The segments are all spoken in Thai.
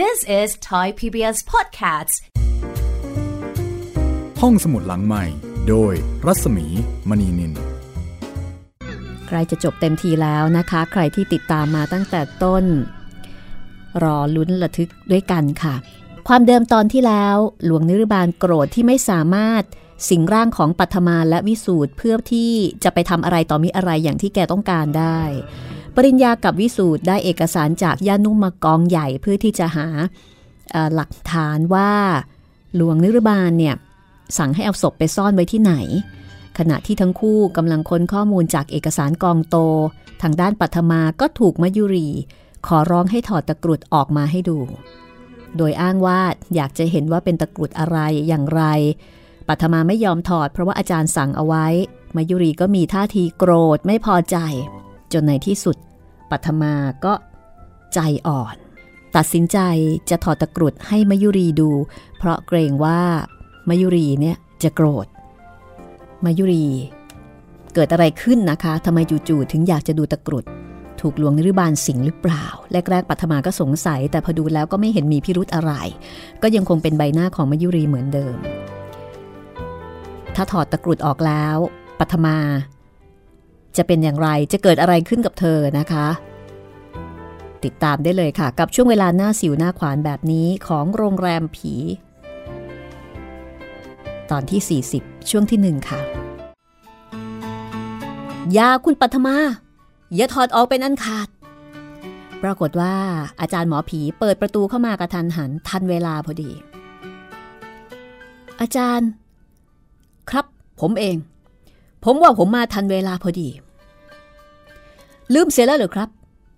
This is Thai PBS Podcasts ห้องสมุดหลังใหม่ โดยรัศมีมณีนินใครจะจบเต็มทีแล้วนะคะ ใครที่ติดตามมาตั้งแต่ต้น รอลุ้นระทึกด้วยกันค่ะ ความเดิมตอนที่แล้ว หลวงนิรบาลโกรธที่ไม่สามารถสิงร่างของปัทมาและวิสูตรเพื่อที่จะไปทำอะไรต่อมิอะไรอย่างที่แกต้องการได้ ปริญญากับวิสูตรได้เอกสารจากย่านุ่มมากองใหญ่เพื่อที่จะหาหลักฐานว่าหลวงนิรบาลเนี่ยสั่งให้เอาศพไปซ่อนไว้ที่ไหน ขณะที่ทั้งคู่กำลังค้นข้อมูลจากเอกสารกองโต ทางด้านปัทมาก็ถูกมายุรี ขอร้องให้ถอดตะกรุดออกมาให้ดู โดยอ้างว่าอยากจะเห็นว่าเป็นตะกรุดอะไรอย่างไร ปัทมาไม่ยอมถอดเพราะว่าอาจารย์สั่งเอาไว้มายุรีก็มีท่าทีโกรธไม่พอใจ จนในที่สุดปัทมาก็ใจอ่อน ตัดสินใจจะถอดตะกรุดให้มายุรีดู เพราะเกรงว่ามายุรีเนี่ยจะโกรธมายุรี เกิดอะไรขึ้นนะคะทำไมจู่ๆถึงอยากจะดูตะกรุด ถูกหลวงนิรบาลสิงหรือเปล่า แรกๆปัทมาก็สงสัย แต่พอดูแล้วก็ไม่เห็นมีพิรุธอะไร ก็ยังคงเป็นใบหน้าของมายุรีเหมือนเดิม ถ้าถอดตะกรุดออกแล้วปัทมา จะเป็นอย่างไรจะเกิดอะไรขึ้นกับเธอนะคะ ติดตามได้เลยค่ะ กับช่วงเวลาหน้าสิวหน้าขวานแบบนี้ของโรงแรมผี ตอนที่ 40 ช่วงที่หนึ่งค่ะยาคุณปัทมา อย่าถอดออกเป็นอันขาด ปรากฏว่าอาจารย์หมอผีเปิดประตูเข้ามากระทันหันทันเวลาพอดี อาจารย์ ครับผมเอง ผมว่าผมมาทันเวลาพอดี ลืมเสียแล้วหรือครับ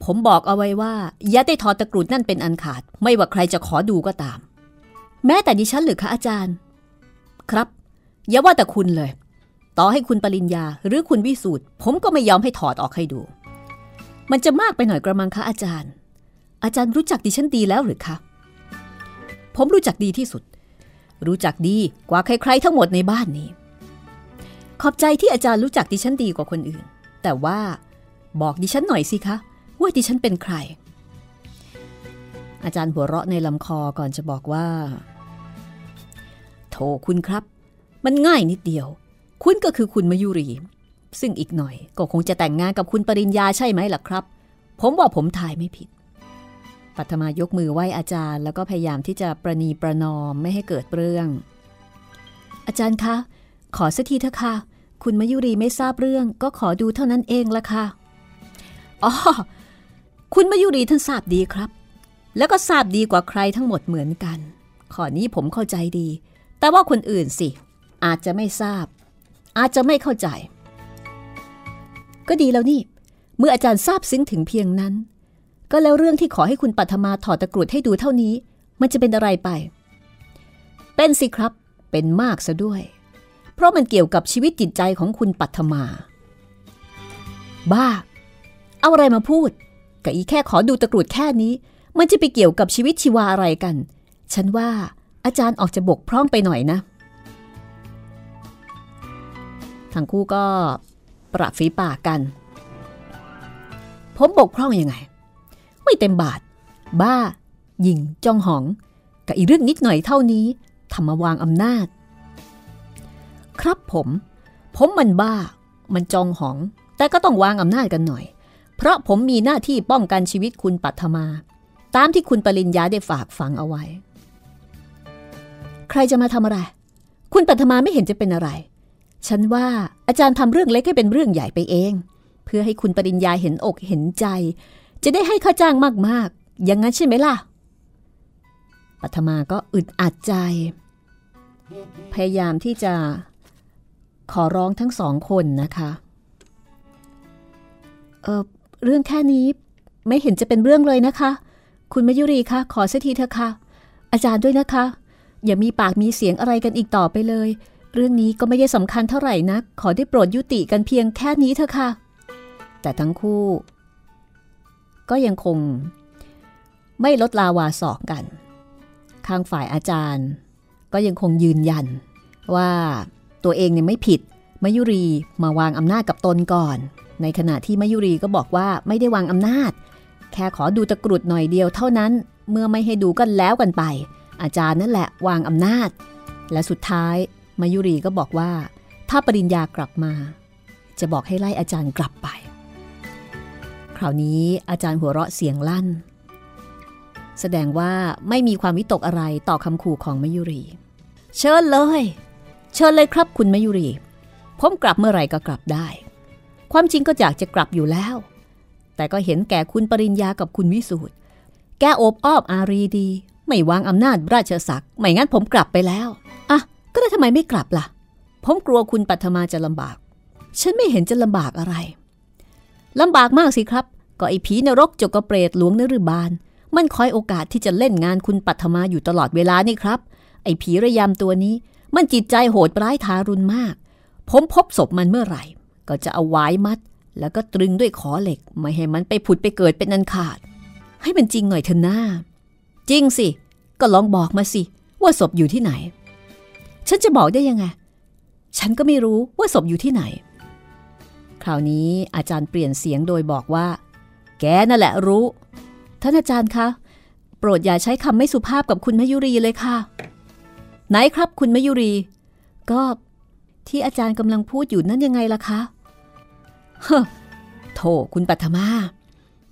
ผมบอกเอาไว้ว่าอย่าได้ถอดตะกรุดนั่นเป็นอันขาด ไม่ว่าใครจะขอดูก็ตาม แม้แต่ดิฉันหรือคะอาจารย์ ครับ อย่าว่าแต่คุณเลย ต่อให้คุณปริญญาหรือคุณวิสูตรผมก็ไม่ยอมให้ถอดออกให้ดู มันจะมากไปหน่อยกระมังคะอาจารย์ อาจารย์รู้จักดิฉันดีแล้วหรือคะผมรู้จักดีที่สุด รู้จักดีกว่าใครๆทั้งหมดในบ้านนี้ ขอบใจที่อาจารย์รู้จักดิฉันดีกว่าคนอื่น แต่ว่าบอกดิฉันหน่อยสิคะ ว่าดิฉันเป็นใคร อาจารย์หัวเราะในลำคอก่อนจะบอกว่า โถคุณครับ มันง่ายนิดเดียว คุณก็คือคุณมายุรี ซึ่งอีกหน่อยก็คงจะแต่งงานกับคุณปริญญาใช่ไหมล่ะครับ ผมว่าผมทายไม่ผิด ปัทมายกมือไหว้อาจารย์ แล้วก็พยายามที่จะประนีประนอมไม่ให้เกิดเรื่อง อาจารย์คะ ขอสักทีเถอะค่ะ คุณมายุรีไม่ทราบเรื่องก็ขอดูเท่านั้นเองละค่ะ อ๋อ คุณมายุรีท่านทราบดีครับ แล้วก็ทราบดีกว่าใครทั้งหมดเหมือนกัน ข้อนี้ผมเข้าใจดี แต่ว่าคนอื่นสิ อาจจะไม่ทราบ อาจจะไม่เข้าใจ ก็ดีแล้วนี่ เมื่ออาจารย์ทราบซึ้งถึงเพียงนั้น ก็แล้วเรื่องที่ขอให้คุณปัทมาถอดตะกรุดให้ดูเท่านี้ มันจะเป็นอะไรไป เป็นสิครับ เป็นมากซะด้วย เพราะมันเกี่ยวกับชีวิตจิตใจของคุณปัทมา บ้า เอาอะไรมาพูดกะอีแค่ขอดูตะกรุดแค่นี้ มันจะไปเกี่ยวกับชีวิตชีวาอะไรกัน ฉันว่าอาจารย์ออกจะบกพร่องไปหน่อยนะ ทั้งคู่ก็ปรับฝีปากกัน ผมบกพร่องยังไง ไม่เต็มบาท บ้า ยิงจ้องหองกับอีเรื่องนิดหน่อยเท่านี้ทำมาวางอำนาจ ครับผม ผมมันบ้า มันจองหอง แต่ก็ต้องวางอำนาจกันหน่อย เพราะผมมีหน้าที่ป้องกันชีวิตคุณปัทมา ตามที่คุณปริญญาได้ฝากฝังเอาไว้ ใครจะมาทำอะไร คุณปัทมาไม่เห็นจะเป็นอะไร ฉันว่าอาจารย์ทำเรื่องเล็กให้เป็นเรื่องใหญ่ไปเอง เพื่อให้คุณปริญญาเห็นอกเห็นใจ จะได้ให้ค่าจ้างมากๆ อย่างนั้นใช่ไหมล่ะปัทมาก็อึดอัดใจ พยายามที่จะ ขอร้องทั้งสองคนนะคะเออเรื่องแค่นี้ไม่เห็นจะเป็นเรื่องเลยนะคะ คุณมยุรีคะขอสักทีเถอะค่ะ อาจารย์ด้วยนะคะ อย่ามีปากมีเสียงอะไรกันอีกต่อไปเลย เรื่องนี้ก็ไม่ได้สำคัญเท่าไหร่นัก ขอได้โปรดยุติกันเพียงแค่นี้เถอะค่ะ แต่ทั้งคู่ ก็ยังคง ไม่ลดลาวาสอกกัน ข้างฝ่ายอาจารย์ ก็ยังคงยืนยันว่า ตัวเองเนี่ยไม่ผิดมายุรีมาวางอำนาจกับตนก่อน ในขณะที่มายุรีก็บอกว่าไม่ได้วางอำนาจ แค่ขอดูตะกรุดหน่อยเดียวเท่านั้น เมื่อไม่ให้ดูกันแล้วกันไป อาจารย์นั่นแหละวางอำนาจ และสุดท้ายมายุรีก็บอกว่า ถ้าปริญญากลับมา จะบอกให้ไล่อาจารย์กลับไป คราวนี้อาจารย์หัวเราะเสียงลั่น แสดงว่าไม่มีความวิตกอะไรต่อคำขู่ของมายุรี เชิญเลย เชิญเลยครับคุณมายุรี ผมกลับเมื่อไหร่ก็กลับได้ ความจริงก็อยากจะกลับอยู่แล้ว แต่ก็เห็นแก่คุณปริญญากับคุณวิสูตรแกโอบอ้อมอารีดี ไม่วางอำนาจราชศักดิ์ไม่งั้นผมกลับไปแล้วอะก็ได้ทำไมไม่กลับล่ะ ผมกลัวคุณปัทมาจะลำบาก ฉันไม่เห็นจะลำบากอะไรลำบากมากสิครับ ก็ไอ้ผีนรกจกกระเปรตหลวงนฤบาล มันคอยโอกาสที่จะเล่นงานคุณปัทมาอยู่ตลอดเวลานี่ครับ ไอ้ผีระยำตัวนี้ มันจิตใจโหดร้ายทารุณมาก ผมพบศพมันเมื่อไหร่ ก็จะเอาไว้มัด แล้วก็ตรึงด้วยขอเหล็ก ไม่ให้มันไปผุดไปเกิดเป็นอันขาด ให้มันจริงหน่อยเถอะหน้า จริงสิ ก็ลองบอกมาสิ ว่าศพอยู่ที่ไหน ฉันจะบอกได้ยังไง ฉันก็ไม่รู้ว่าศพอยู่ที่ไหน คราวนี้อาจารย์เปลี่ยนเสียงโดยบอกว่า แกนั่นแหละรู้ ท่านอาจารย์คะ โปรดอย่าใช้คำไม่สุภาพกับคุณมยุรีเลยค่ะ ไหนครับคุณมยุรี ก็ที่อาจารย์กำลังพูดอยู่นั่นยังไงล่ะคะเฮ้โถคุณปัทมา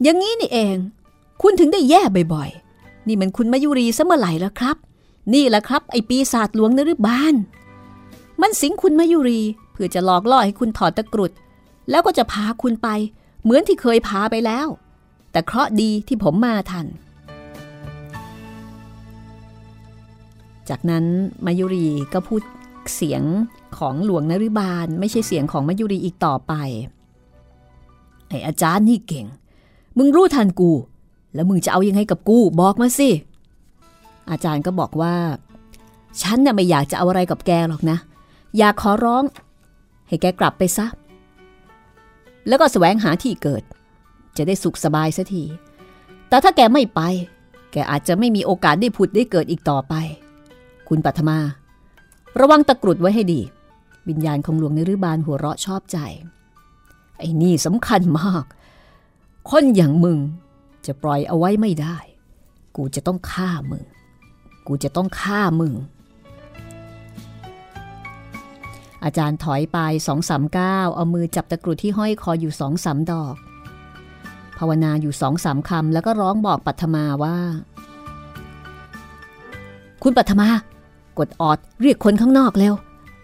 อย่างนี้นี่เอง คุณถึงได้แย่บ่อยๆ นี่มันคุณมายุรีซะเมื่อไหร่แล้วครับ นี่แหละครับไอปีศาจหลวงนฤบาลมันสิงคุณมายุรีเพื่อจะหลอกล่อให้คุณถอดตะกรุด แล้วก็จะพาคุณไป เหมือนที่เคยพาไปแล้ว แต่เคราะดีที่ผมมาทัน จากนั้นมายุรีก็พูดเสียงของหลวงนฤบาล ไม่ใช่เสียงของมายุรีอีกต่อไป ไออาจารย์นี่เก่ง มึงรู้ทันกู แล้วมึงจะเอายังไงกับกูบอกมาสิ อาจารย์ก็บอกว่า ฉันน่ะไม่อยากจะเอาอะไรกับแกหรอกนะ อยากขอร้อง ให้แกกลับไปซะ แล้วก็แสวงหาที่เกิด จะได้สุขสบายสัที แต่ถ้าแกไม่ไป แกอาจจะไม่มีโอกาสได้ผุดได้เกิดอีกต่อไป คุณปัทมา ระวังตะกรุดไว้ให้ดี วิญญาณของหลวงในรืบาลหัวเราะชอบใจ ไอ้นี่สำคัญมาก คนอย่างมึงจะปล่อยเอาไว้ไม่ได้ กูจะต้องฆ่ามึง กูจะต้องฆ่ามึง อาจารย์ถอยไปสองสามก้าวเอามือจับตะกรุดที่ห้อยคออยู่สองสามดอก ภาวนาอยู่สองสามคำแล้วก็ร้องบอกปัทมาว่า คุณปัทมา กดออดเรียกคนข้างนอกเร็ว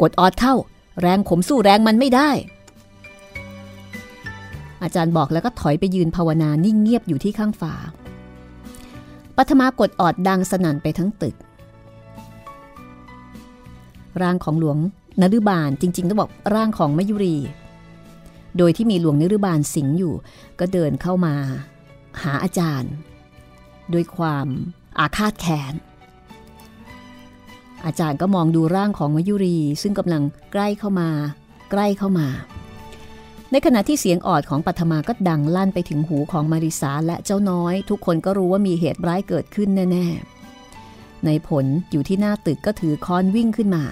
กดออดเข้า แรงผมสู้แรงมันไม่ได้ อาจารย์บอกแล้วก็ถอยไปยืนภาวนานิ่งเงียบอยู่ที่ข้างฝาปัทมากดออดดังสนั่นไปทั้งตึก ร่างของหลวงนฤบาลจริงๆต้องบอกร่างของมยุรี โดยที่มีหลวงนฤบาลสิงอยู่ ก็เดินเข้ามา หาอาจารย์ ด้วยความอาฆาตแค้น อาจารย์ก็มองดูร่างของมยุรี ซึ่งกำลังใกล้เข้ามา ใกล้เข้ามา ในขณะที่เสียงออดของปัทมาก็ดังลั่นไปถึงหูของมาริสาและเจ้าน้อย ทุกคนก็รู้ว่ามีเหตุร้ายเกิดขึ้นแน่ ๆ ในผลอยู่ที่หน้าตึกก็ถือค้อนวิ่งขึ้นมา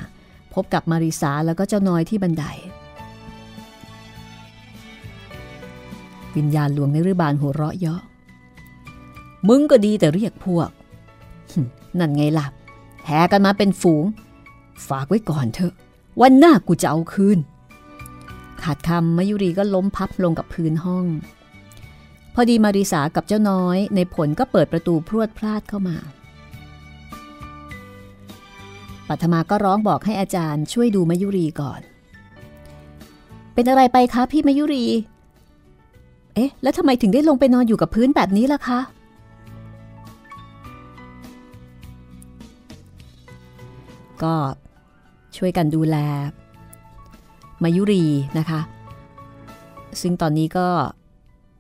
พบกับมาริสาแล้วก็เจ้าน้อยที่บันได วิญญาณหลวงในรือบานหัวเราะเยาะมึงก็ดีแต่เรียกพวก นั่นไงล่ะ แห่กันมาเป็นฝูง ฝากไว้ก่อนเถอะ วันหน้ากูจะเอาคืน ขาดคำมายุรีก็ล้มพับลงกับพื้นห้อง พอดีมาริสากับเจ้าน้อย ในผลก็เปิดประตูพรวดพลาดเข้ามาปัทมาก็ร้องบอกให้อาจารย์ช่วยดูมายุรีก่อน เป็นอะไรไปคะพี่มายุรี เอ๊ะ แล้วทำไมถึงได้ลงไปนอนอยู่กับพื้นแบบนี้ล่ะคะ ก็ช่วยกันดูแล มายุรีนะคะ ซึ่งตอนนี้ก็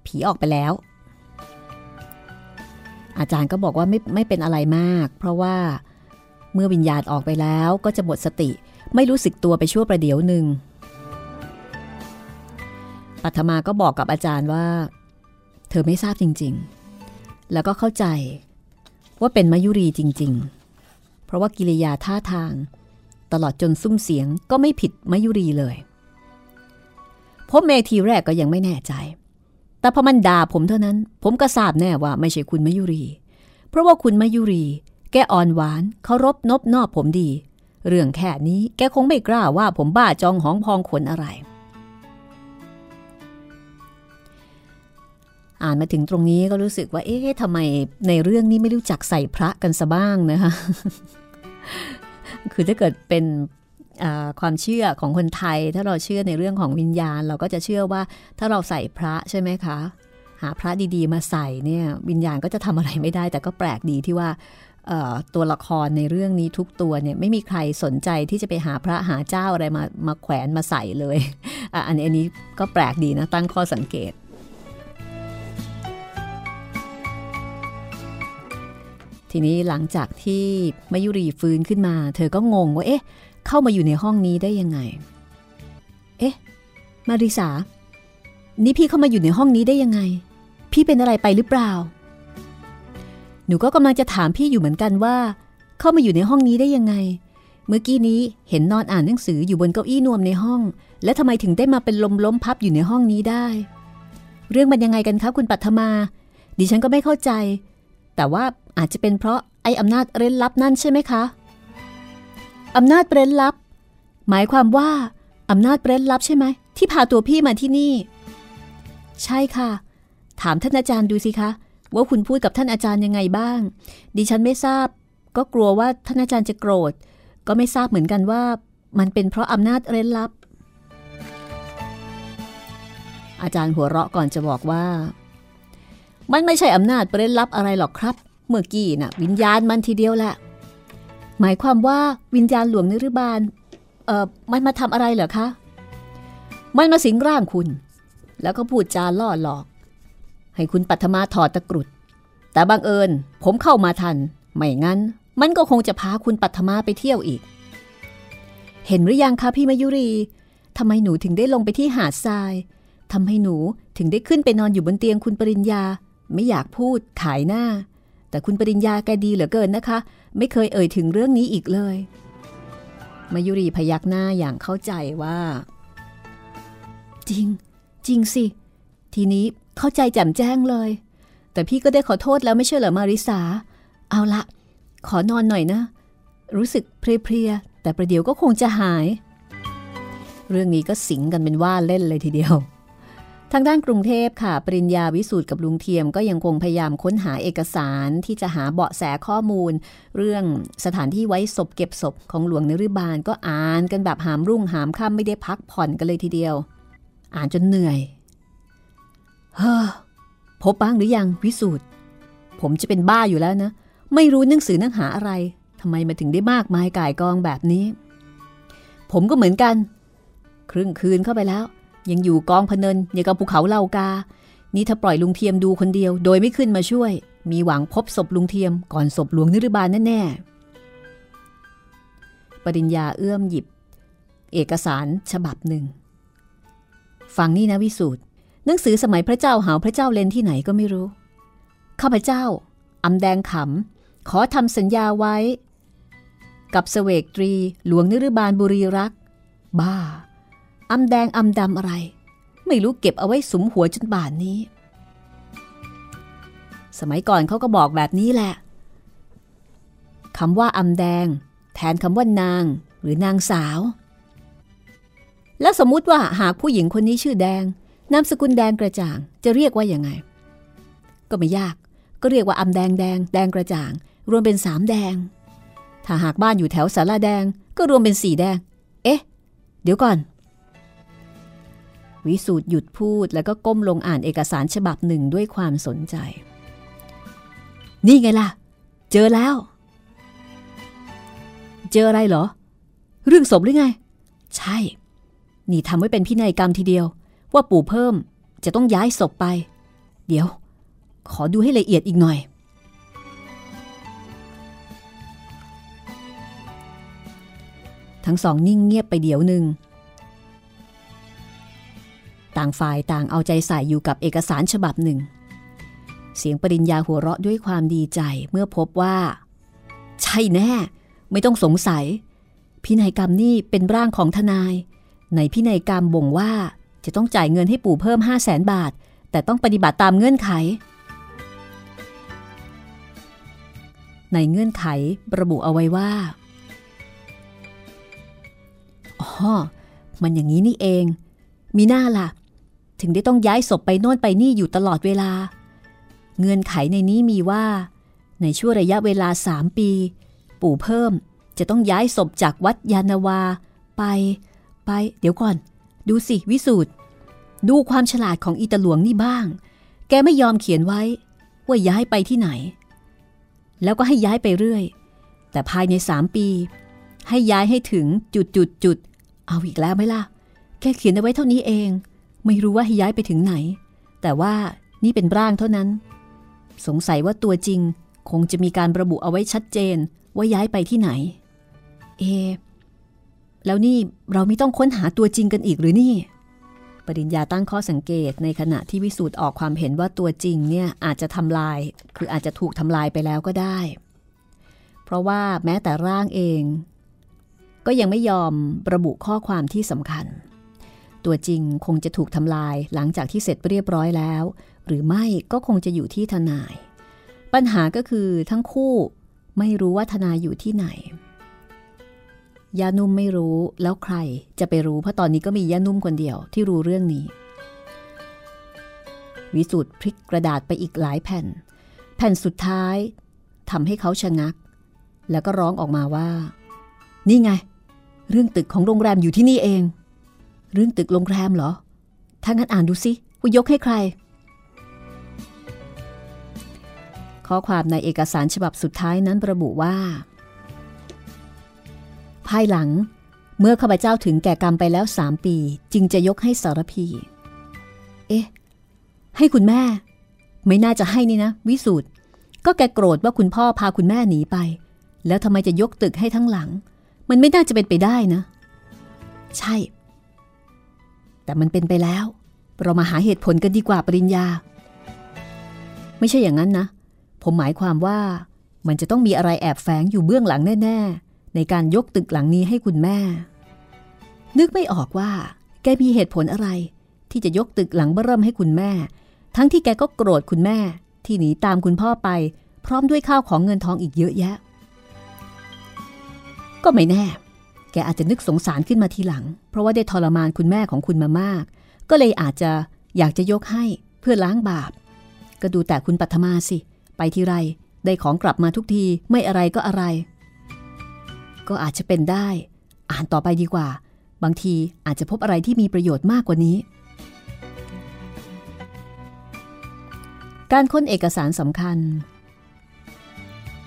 ผีออกไปแล้ว อาจารย์ก็บอกว่าไม่ไม่เป็นอะไรมาก เพราะว่าเมื่อวิญญาณออกไปแล้วก็จะหมดสติไม่รู้สึกตัวไปชั่วประเดี๋ยวหนึ่งปัทมาก็บอกกับอาจารย์ว่า เธอไม่ทราบจริง ๆ แล้วก็เข้าใจว่าเป็นมายุรีจริง ๆ เพราะว่ากิริยาท่าทาง ตลอดจนซุ้มเสียงก็ไม่ผิดมายุรีเลยผมเมทีแรกก็ยังไม่แน่ใจ แต่พอมันด่าผมเท่านั้น ผมก็ทราบแน่ว่าไม่ใช่คุณมายุรี เพราะว่าคุณมายุรี แกอ่อนหวานเคารพนบนอบผมดี เรื่องแค่นี้แกคงไม่กล้าว่าผมบ้าจองหองพองขนอะไร อ่านมาถึงตรงนี้ก็รู้สึกว่า เอ๊ะทำไมในเรื่องนี้ไม่รู้จักใส่พระกันซะบ้างนะคะ คือถ้าเกิดเป็นความเชื่อของคนไทย ถ้าเราเชื่อในเรื่องของวิญญาณ เราก็จะเชื่อว่าถ้าเราใส่พระใช่ไหมคะ หาพระดีๆมาใส่เนี่ยวิญญาณก็จะทำอะไรไม่ได้ แต่ก็แปลกดีที่ว่าตัวละครในเรื่องนี้ทุกตัวเนี่ยไม่มีใครสนใจที่จะไปหาพระหาเจ้าอะไรมามาแขวนมาใส่เลยออันนี้ก็แปลกดีนะตั้งข้อสังเกต ทีนี้หลังจากที่มายุรีฟื้นขึ้นมา เธอก็งงว่าเอ๊ะ เข้ามาอยู่ในห้องนี้ได้ยังไง เอ๊ะ มาริสา นี่พี่เข้ามาอยู่ในห้องนี้ได้ยังไง พี่เป็นอะไรไปหรือเปล่า หนูก็กำลังจะถามพี่อยู่เหมือนกันว่า เข้ามาอยู่ในห้องนี้ได้ยังไง เมื่อกี้นี้เห็นนอนอ่านหนังสืออยู่บนเก้าอี้นวมในห้อง และทำไมถึงได้มาเป็นลมล้มพับอยู่ในห้องนี้ได้ เรื่องมันยังไงกันคะคุณปัทมา ดิฉันก็ไม่เข้าใจ แต่ว่าอาจจะเป็นเพราะไอ้อำนาจเร้นลับนั่นใช่ไหมคะ อำนาจเร้นลับ หมายความว่าอำนาจเร้นลับใช่ไหม ที่พาตัวพี่มาที่นี่ ใช่ค่ะ ถามท่านอาจารย์ดูสิคะ ว่าคุณพูดกับท่านอาจารย์ยังไงบ้าง ดิฉันไม่ทราบ ก็กลัวว่าท่านอาจารย์จะโกรธ ก็ไม่ทราบเหมือนกันว่า มันเป็นเพราะอำนาจเร้นลับ อาจารย์หัวเราะก่อนจะบอกว่า มันไม่ใช่อำนาจเร้นลับอะไรหรอกครับ เมื่อกี้นะ่ะ วิญญาณมันทีเดียวแหละ หมายความว่าวิญญาณหลวงนิรบาลเอ่อมันมาทำอะไรเหรอคะ มันมาสิงร่างคุณ แล้วก็พูดจาล่อหลอก ให้คุณปัทมาถอดตะกรุด แต่บังเอิญผมเข้ามาทัน ไม่งั้น มันก็คงจะพาคุณปัทมาไปเที่ยวอีก เห็นหรือยังคะพี่มายุรีทำไมหนูถึงได้ลงไปที่หาดทรายทำให้หนูถึงได้ขึ้นไปนอนอยู่บนเตียงคุณปริญญา ไม่อยากพูดขายหน้า แต่คุณปริญญาแกดีเหลือเกินนะคะ ไม่เคยเอ่ยถึงเรื่องนี้อีกเลย มายุรีพยักหน้าอย่างเข้าใจว่า จริง จริงสิ ทีนี้เข้าใจแจ่มแจ้งเลย แต่พี่ก็ได้ขอโทษแล้วไม่ใช่เหรอมาริสา เอาละ ขอนอนหน่อยนะ รู้สึกเพลียๆแต่ประเดี๋ยวก็คงจะหาย เรื่องนี้ก็สิงกันเป็นว่าเล่นเลยทีเดียว ทางด้านกรุงเทพค่ะ ปริญญาวิสูตรกับลุงเทียมก็ยังคงพยายามค้นหาเอกสารที่จะหาเบาะแสข้อมูล เรื่องสถานที่ไว้ศพเก็บศพของหลวงนริบาลก็อ่านกันแบบหามรุ่งหามค่ำไม่ได้พักผ่อนกันเลยทีเดียว อ่านจนเหนื่อย เฮ้อพบบ้างหรือยังวิสูตรผมจะเป็นบ้าอยู่แล้วนะ ไม่รู้หนังสือนังหาอะไรทำไมมาถึงได้มากมายก่ายกองแบบนี้ ผมก็เหมือนกัน ครึ่งคืนเข้าไปแล้ว ยังอยู่กองพเนินอย่างกับภูเขาเลากา นี่ถ้าปล่อยลุงเทียมดูคนเดียว โดยไม่ขึ้นมาช่วย มีหวังพบศพลุงเทียมก่อนศพหลวงนิรบาลแน่ๆปริญญาเอื้อมหยิบ เอกสารฉบับหนึ่งฟังนี่นะวิสูตรหนังสือสมัยพระเจ้าหาวพระเจ้าเลนที่ไหนก็ไม่รู้ข้าพเจ้าอำแดงขำขอทำสัญญาไว้ กับเสวกตรีหลวงนิรบาลบุรีรัก บ้า อำแดงอำดำอะไร ไม่รู้เก็บเอาไว้สมหัวจนบ่านนี้ สมัยก่อนเขาก็บอกแบบนี้แหละคำว่าอำแดง แทนคำว่านางหรือนางสาว แล้วสมมุติว่าหากผู้หญิงคนนี้ชื่อแดงนามสกุลแดงกระจ่าง จะเรียกว่าอยังไง ก็ไม่ยาก ก็เรียกว่าอำแดงแดง แดงกระจ่าง รวมเป็นสามแดง ถ้าหากบ้านอยู่แถวสาราแดงก็รวมเป็นสี่แดง เอ๊ะ เดี๋ยวก่อน วิสูตรหยุดพูดแล้วก็ก้มลงอ่านเอกสารฉบับหนึ่งด้วยความสนใจ นี่ไงล่ะ เจอแล้ว เจออะไรเหรอ เรื่องศพหรือไง ใช่ นี่ทำไว้เป็นพินัยกรรมทีเดียว ว่าปู่เพิ่มจะต้องย้ายศพไป เดี๋ยว ขอดูให้ละเอียดอีกหน่อยทั้งสองนิ่งเงียบไปเดี๋ยวหนึ่ง ต่างฝ่ายต่างเอาใจใส่อยู่กับเอกสารฉบับหนึ่ง เสียงปริญญาหัวเราะด้วยความดีใจเมื่อพบว่า ใช่แน่ ไม่ต้องสงสัย พินัยกรรมนี่เป็นร่างของทนาย ในพินัยกรรมบ่งว่าจะต้องจ่ายเงินให้ปู่เพิ่ม 5 0 0แสนบาท แต่ต้องปฏิบัติตามเงื่อนไข ในเงื่อนไขระบุเอาไว้ว่าอ๋อมันอย่างนี้นี่เอง มีหน้าล่ะ ถึงได้ต้องย้ายศพไปโน่นไปนี่อยู่ตลอดเวลา เงื่อนไขในนี้มีว่า ในช่วงระยะเวลาสามปี ปู่เพิ่มจะต้องย้ายศพจากวัดยานาวา ไป ไป เดี๋ยวก่อน ดูสิวิสูตรดูความฉลาดของอีตาหลวงนี่บ้าง แกไม่ยอมเขียนไว้ ว่าย้ายไปที่ไหน แล้วก็ให้ย้ายไปเรื่อย แต่ภายในสามปี ให้ย้ายให้ถึงจุดจุดจุดเอาอีกแล้วไหมล่ะแค่เขียนเอาไว้เท่านี้เอง ไม่รู้ว่าให้ย้ายไปถึงไหน แต่ว่านี่เป็นร่างเท่านั้น สงสัยว่าตัวจริงคงจะมีการระบุเอาไว้ชัดเจนว่าย้ายไปที่ไหน เอ แล้วนี่เราไม่ต้องค้นหาตัวจริงกันอีกหรือนี่ ปริญญาตั้งข้อสังเกตในขณะที่วิสูตรออกความเห็นว่าตัวจริงเนี่ยอาจจะทำลาย คืออาจจะถูกทำลายไปแล้วก็ได้ เพราะว่าแม้แต่ร่างเอง ก็ยังไม่ยอมระบุข้อความที่สำคัญ ตัวจริงคงจะถูกทำลายหลังจากที่เสร็จเรียบร้อยแล้ว หรือไม่ก็คงจะอยู่ที่ทนาย ปัญหาก็คือทั้งคู่ไม่รู้ว่าทนายอยู่ที่ไหนยานุ่มไม่รู้แล้วใครจะไปรู้เพราะตอนนี้ก็มียานุ่มคนเดียวที่รู้เรื่องนี้ วิสุทธ์พลิกกระดาษไปอีกหลายแผ่น แผ่นสุดท้ายทำให้เขาชะงัก แล้วก็ร้องออกมาว่า นี่ไง เรื่องตึกของโรงแรมอยู่ที่นี่เอง เรื่องตึกโรงแรมเหรอ ถ้างั้นอ่านดูสิว่ายกให้ใคร ข้อความในเอกสารฉบับสุดท้ายนั้นระบุว่า ภายหลังเมื่อข้าพเจ้าถึงแก่กรรมไปแล้วสามปี จึงจะยกให้สารพี เอ๊ะ ให้คุณแม่ ไม่น่าจะให้นี่นะ วิสูตรก็แกโกรธว่าคุณพ่อพาคุณแม่หนีไป แล้วทำไมจะยกตึกให้ทั้งหลัง มันไม่น่าจะเป็นไปได้นะ ใช่ แต่มันเป็นไปแล้ว เรามาหาเหตุผลกันดีกว่าปริญญา ไม่ใช่อย่างนั้นนะ ผมหมายความว่ามันจะต้องมีอะไรแอบแฝงอยู่เบื้องหลังแน่ ๆ ในการยกตึกหลังนี้ให้คุณแม่ นึกไม่ออกว่า แกมีเหตุผลอะไร ที่จะยกตึกหลังเบิ่มให้คุณแม่ ทั้งที่แกก็โกรธคุณแม่ ที่หนีตามคุณพ่อไป พร้อมด้วยข้าวของเงินทองอีกเยอะแยะ ก็ไม่แน่ กอาจจะนึกสงสารขึ้นมาทีหลัง เพราะว่าได้ทรมานคุณแม่ของคุณมามาก ก็เลยอาจจะอยากจะยกให้เพื่อล้างบาป ก็ดูแต่คุณปัทมาสิ ไปทีไร ได้ของกลับมาทุกทีไม่อะไรก็อะไร ก็อาจจะเป็นได้ อ่านต่อไปดีกว่า บางทีอาจจะพบอะไรที่มีประโยชน์มากกว่านี้ การค้นเอกสารสำคัญ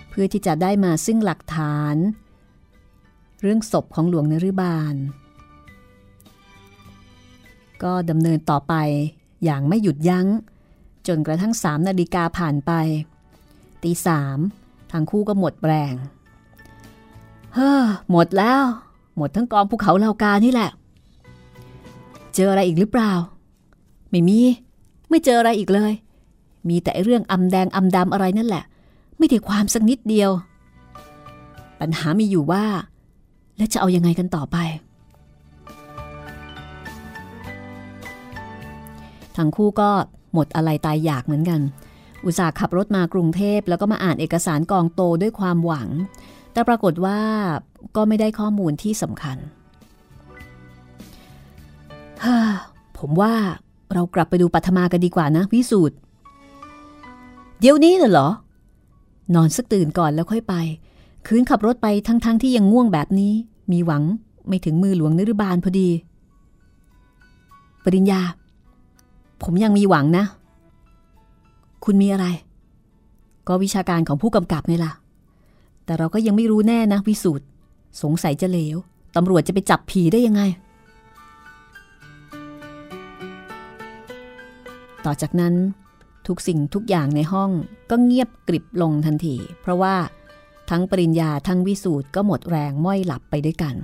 เพื่อที่จะได้มาซึ่งหลักฐาน เรื่องศพของหลวงนรุบาล ก็ดำเนินต่อไปอย่างไม่หยุดยัง้ง จนกระทั่งสามนาฬิกาผ่านไป ตีสามทางคู่ก็หมดแรงเฮ้อหมดแล้ว หมดทั้งกองภูเขาเหล่ากานี่แหละ เจออะไรอีกหรือเปล่า ไม่มี ไม่เจออะไรอีกเลย มีแต่เรื่องอำแดงอำดำอะไรนั่นแหละ ไม่ได้ความสักนิดเดียว ปัญหามีอยู่ว่า แล้วจะเอายังไงกันต่อไป ทั้งคู่ก็หมดอะไรตายอยากเหมือนกัน อุตส่าห์ขับรถมากรุงเทพแล้วก็มาอ่านเอกสารกองโตด้วยความหวัง แต่ปรากฏว่าก็ไม่ได้ข้อมูลที่สำคัญฮ่าผมว่าเรากลับไปดูปัทมากันดีกว่านะวิสูตรเดี๋ยวนี้เหรอ นอนสักตื่นก่อนแล้วค่อยไป คืนขับรถไปทั้งๆทที่ยังง่วงแบบนี้ มีหวังไม่ถึงมือหลวงนรุบาลพอดี ปริญญา ผมยังมีหวังนะ คุณมีอะไร ก็วิชาการของผู้กำกับนี่ล่ะ แต่เราก็ยังไม่รู้แน่นะวิสูตรสงสัยจะเลวตำรวจจะไปจับผีได้ยังไง ต่อจากนั้นทุกสิ่งทุกอย่างในห้องก็เงียบกริบลงทันที เพราะว่า ทั้งปริญญาทั้งวิสูตรก็หมดแรงม้อยหลับไปด้วยกัน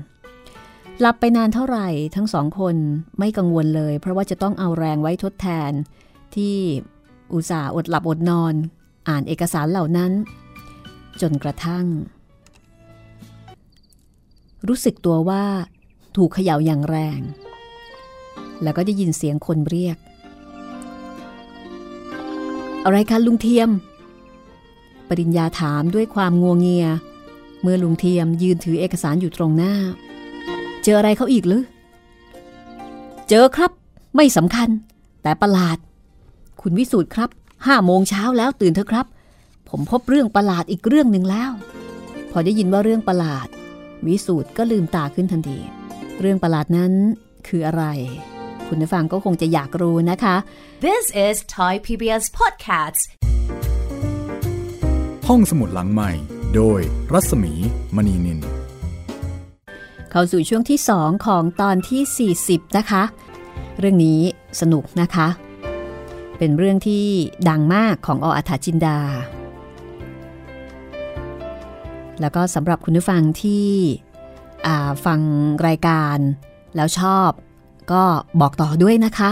หลับไปนานเท่าไหร่ทั้งสองคนไม่กังวลเลย เพราะว่าจะต้องเอาแรงไว้ทดแทน ที่อุตส่าห์อดหลับอดนอน อ่านเอกสารเหล่านั้น จนกระทั่ง รู้สึกตัวว่าถูกเขย่าอย่างแรง แล้วก็ได้ยินเสียงคนเรียก อะไรคะลุงเทียม ปริญญาถามด้วยความงัวงเงีย เมื่อลุงเทียมยืนถือเอกสารอยู่ตรงหน้า เจออะไรเขาอีกหรือ เจอครับ ไม่สำคัญ แต่ประหลาด คุณวิสูตรครับห้าโมงเช้าแล้วตื่นเถอะครับ ผมพบเรื่องประหลาดอีกเรื่องหนึ่งแล้ว พอได้ยินว่าเรื่องประหลาด วิสูตรก็ลืมตาขึ้นทันที เรื่องประหลาดนั้นคืออะไร คุณผู้ฟังก็คงจะอยากรู้นะคะ This is Thai PBS Podcasts ห้องสมุดหลังใหม่ โดยรัศมีมณีนิน เข้าสู่ช่วงที่ 2 ของตอนที่ 40 นะคะ เรื่องนี้สนุกนะคะ เป็นเรื่องที่ดังมากของออัฐจินดา แล้วก็สำหรับคุณผู้ฟังที่ฟังรายการแล้วชอบก็บอกต่อด้วยนะคะ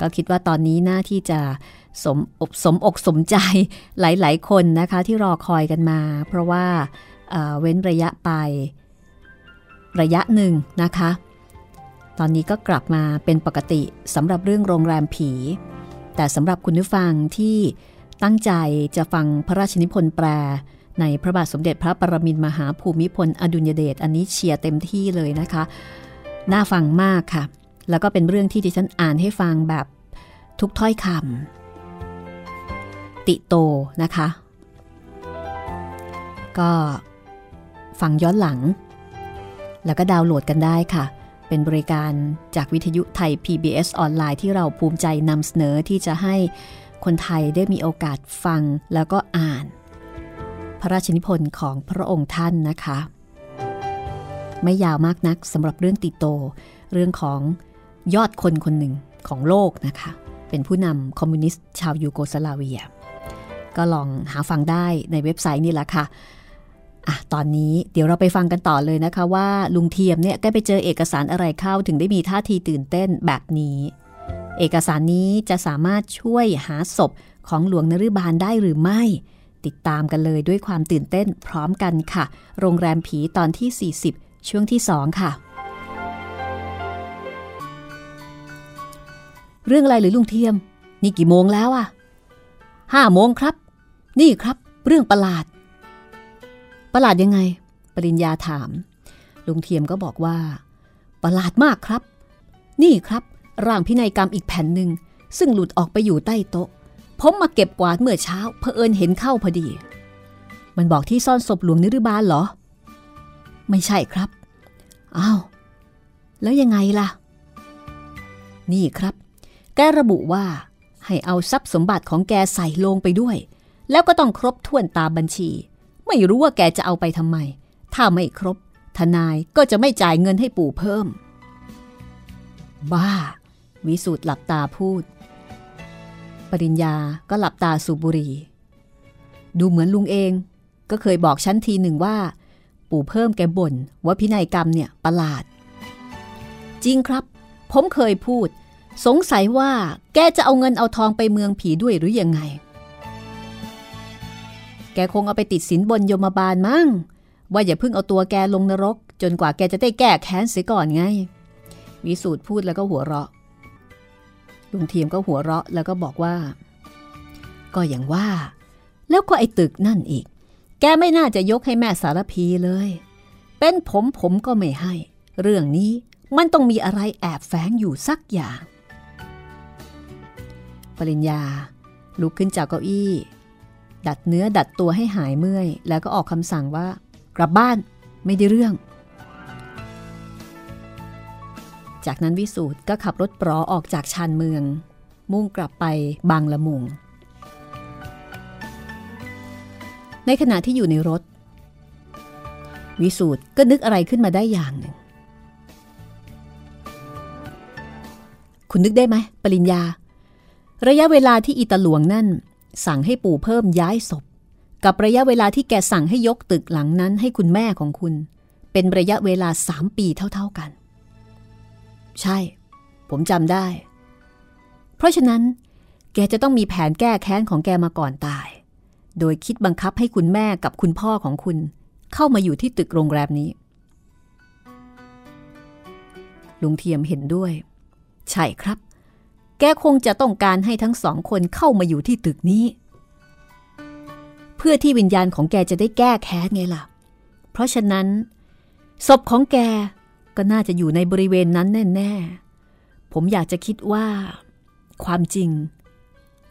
ก็คิดว่าตอนนี้น่าที่จะ สมอบสมอกสมใจหลายๆ คนนะคะที่รอคอยกันมา เพราะว่าเว้นระยะไป ระยะหนึ่งนะคะ ตอนนี้ก็กลับมาเป็นปกติสำหรับเรื่องโรงแรมผี แต่สำหรับคุณผู้ฟังที่ตั้งใจจะฟังพระราชนิพนธ์แปล ในพระบาทสมเด็จพระปรมินมหาภูมิพลอดุลยเดชอันนี้เชียร์เต็มที่เลยนะคะ น่าฟังมากค่ะ แล้วก็เป็นเรื่องที่ดิฉันอ่านให้ฟังแบบทุกถ้อยคำ ติโตนะคะ ก็ฟังย้อนหลัง แล้วก็ดาวน์โหลดกันได้ค่ะ เป็นบริการจากวิทยุไทย PBS ออนไลน์ที่เราภูมิใจนำเสนอที่จะให้คนไทยได้มีโอกาสฟังแล้วก็อ่าน พระราชนิพนธ์ของพระองค์ท่านนะคะ ไม่ยาวมากนักสำหรับเรื่องติโต เรื่องของยอดคนคนหนึ่งของโลกนะคะ เป็นผู้นำคอมมิวนิสต์ชาวยูโกสลาเวีย ก็ลองหาฟังได้ในเว็บไซต์นี่แหละค่ะอะตอนนี้เดี๋ยวเราไปฟังกันต่อเลยนะคะว่าลุงเทียมเนี่ยก็ไปเจอเอกสารอะไรเข้าถึงได้มีท่าทีตื่นเต้นแบบนี้ เอกสารนี้จะสามารถช่วยหาศพของหลวงนฤบาลได้หรือไม่ ติดตามกันเลยด้วยความตื่นเต้นพร้อมกันค่ะ โรงแรมผีตอนที่ 40 ช่วงที่ 2 ค่ะ เรื่องอะไรหรือลุงเทียม นี่กี่โมงแล้วอะห้าโมงครับ นี่ครับ เรื่องประหลาด ประหลาดยังไง ปริญญาถาม ลุงเทียมก็บอกว่า ประหลาดมากครับ นี่ครับ ร่างพินัยกรรมอีกแผ่นหนึ่ง ซึ่งหลุดออกไปอยู่ใต้โต๊ะ ผมมาเก็บกวาดเมื่อเช้าเพอเอิญเห็นเข้าพอดี มันบอกที่ซ่อนศพหลวงนิรบาลเหรอ ไม่ใช่ครับ อ้าว แล้วยังไงล่ะ นี่ครับ แกระบุว่าให้เอาทรัพย์สมบัติของแกใส่ลงไปด้วย แล้วก็ต้องครบถ้วนตามบัญชี ไม่รู้ว่าแกจะเอาไปทำไม ถ้าไม่ครบ ทนายก็จะไม่จ่ายเงินให้ปู่เพิ่ม บ้า วิสูตรหลับตาพูด ปริญญาก็หลับตาสูบบุหรี่ดูเหมือนลุงเอง ก็เคยบอกฉันทีหนึ่งว่า ปู่เพิ่มแกบ่นว่าพินัยกรรมเนี่ยประหลาด จริงครับ ผมเคยพูด สงสัยว่าแกจะเอาเงินเอาทองไปเมืองผีด้วยหรือยังไง แกคงเอาไปติดสินบนยมบาลมั้งว่าอย่าเพิ่งเอาตัวแกลงนรก จนกว่าแกจะได้แก้แค้นเสียก่อนไง วิสูตรพูดแล้วก็หัวเราะ ลุงเทียมก็หัวเราะแล้วก็บอกว่า ก็อย่างว่า แล้วก็ไอ้ตึกนั่นอีก แกไม่น่าจะยกให้แม่สารพีเลย เป็นผมผมก็ไม่ให้ เรื่องนี้มันต้องมีอะไรแอบแฝงอยู่สักอย่าง ปริญญาลุกขึ้นจากเก้าอี้ ดัดเนื้อดัดตัวให้หายเมื่อย แล้วก็ออกคำสั่งว่า กลับบ้านไม่ได้เรื่อง จากนั้นวิสูตรก็ขับรถปลอออกจากชานเมือง มุ่งกลับไปบางละมุง ในขณะที่อยู่ในรถ วิสูตรก็นึกอะไรขึ้นมาได้อย่างหนึ่ง คุณนึกได้ไหมปริญญา ระยะเวลาที่อีตาหลวงนั่น สั่งให้ปู่เพิ่มย้ายศพ กับระยะเวลาที่แกสั่งให้ยกตึกหลังนั้นให้คุณแม่ของคุณ เป็นระยะเวลาสามปีเท่าๆกัน ใช่ ผมจำได้ เพราะฉะนั้น แกจะต้องมีแผนแก้แค้นของแกมาก่อนตาย โดยคิดบังคับให้คุณแม่กับคุณพ่อของคุณ เข้ามาอยู่ที่ตึกโรงแรมนี้ ลุงเทียมเห็นด้วย ใช่ครับ แกคงจะต้องการให้ทั้งสองคนเข้ามาอยู่ที่ตึกนี้ เพื่อที่วิญญาณของแกจะได้แก้แค้นไงล่ะ เพราะฉะนั้น ศพของแกก็น่าจะอยู่ในบริเวณนั้นแน่ ๆ ผมอยากจะคิดว่า ความจริง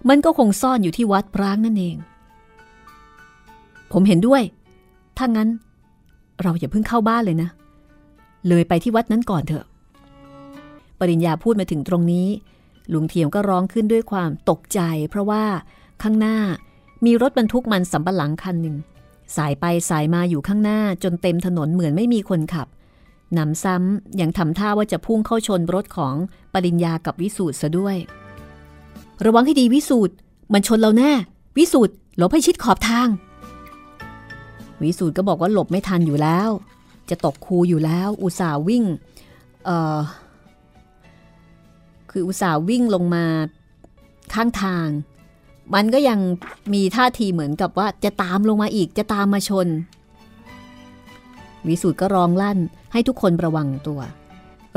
มันก็คงซ่อนอยู่ที่วัดพร้างนั่นเอง ผมเห็นด้วย ถ้างั้น เราอย่าเพิ่งเข้าบ้านเลยนะ เลยไปที่วัดนั้นก่อนเถอะ ปริญญาพูดมาถึงตรงนี้ ลุงเทียมก็ร้องขึ้นด้วยความตกใจ เพราะว่าข้างหน้ามีรถบรรทุกมันสำปะหลังคันหนึ่ง สายไปสายมาอยู่ข้างหน้าจนเต็มถนนเหมือนไม่มีคนขับหนำซ้ำยังทำท่าว่าจะพุ่งเข้าชนรถของปริญญากับวิสูตรซะด้วย ระวังให้ดีวิสูตรมันชนเราแน่ วิสูตรหลบให้ชิดขอบทาง วิสูตรก็บอกว่าหลบไม่ทันอยู่แล้ว จะตกคูอยู่แล้ว อุตส่าห์วิ่ง เอ่อ คืออุตส่าห์วิ่งลงมาข้างทาง มันก็ยังมีท่าทีเหมือนกับว่าจะตามลงมาอีกจะตามมาชน วิสูตรก็ร้องลั่นให้ทุกคนระวังตัว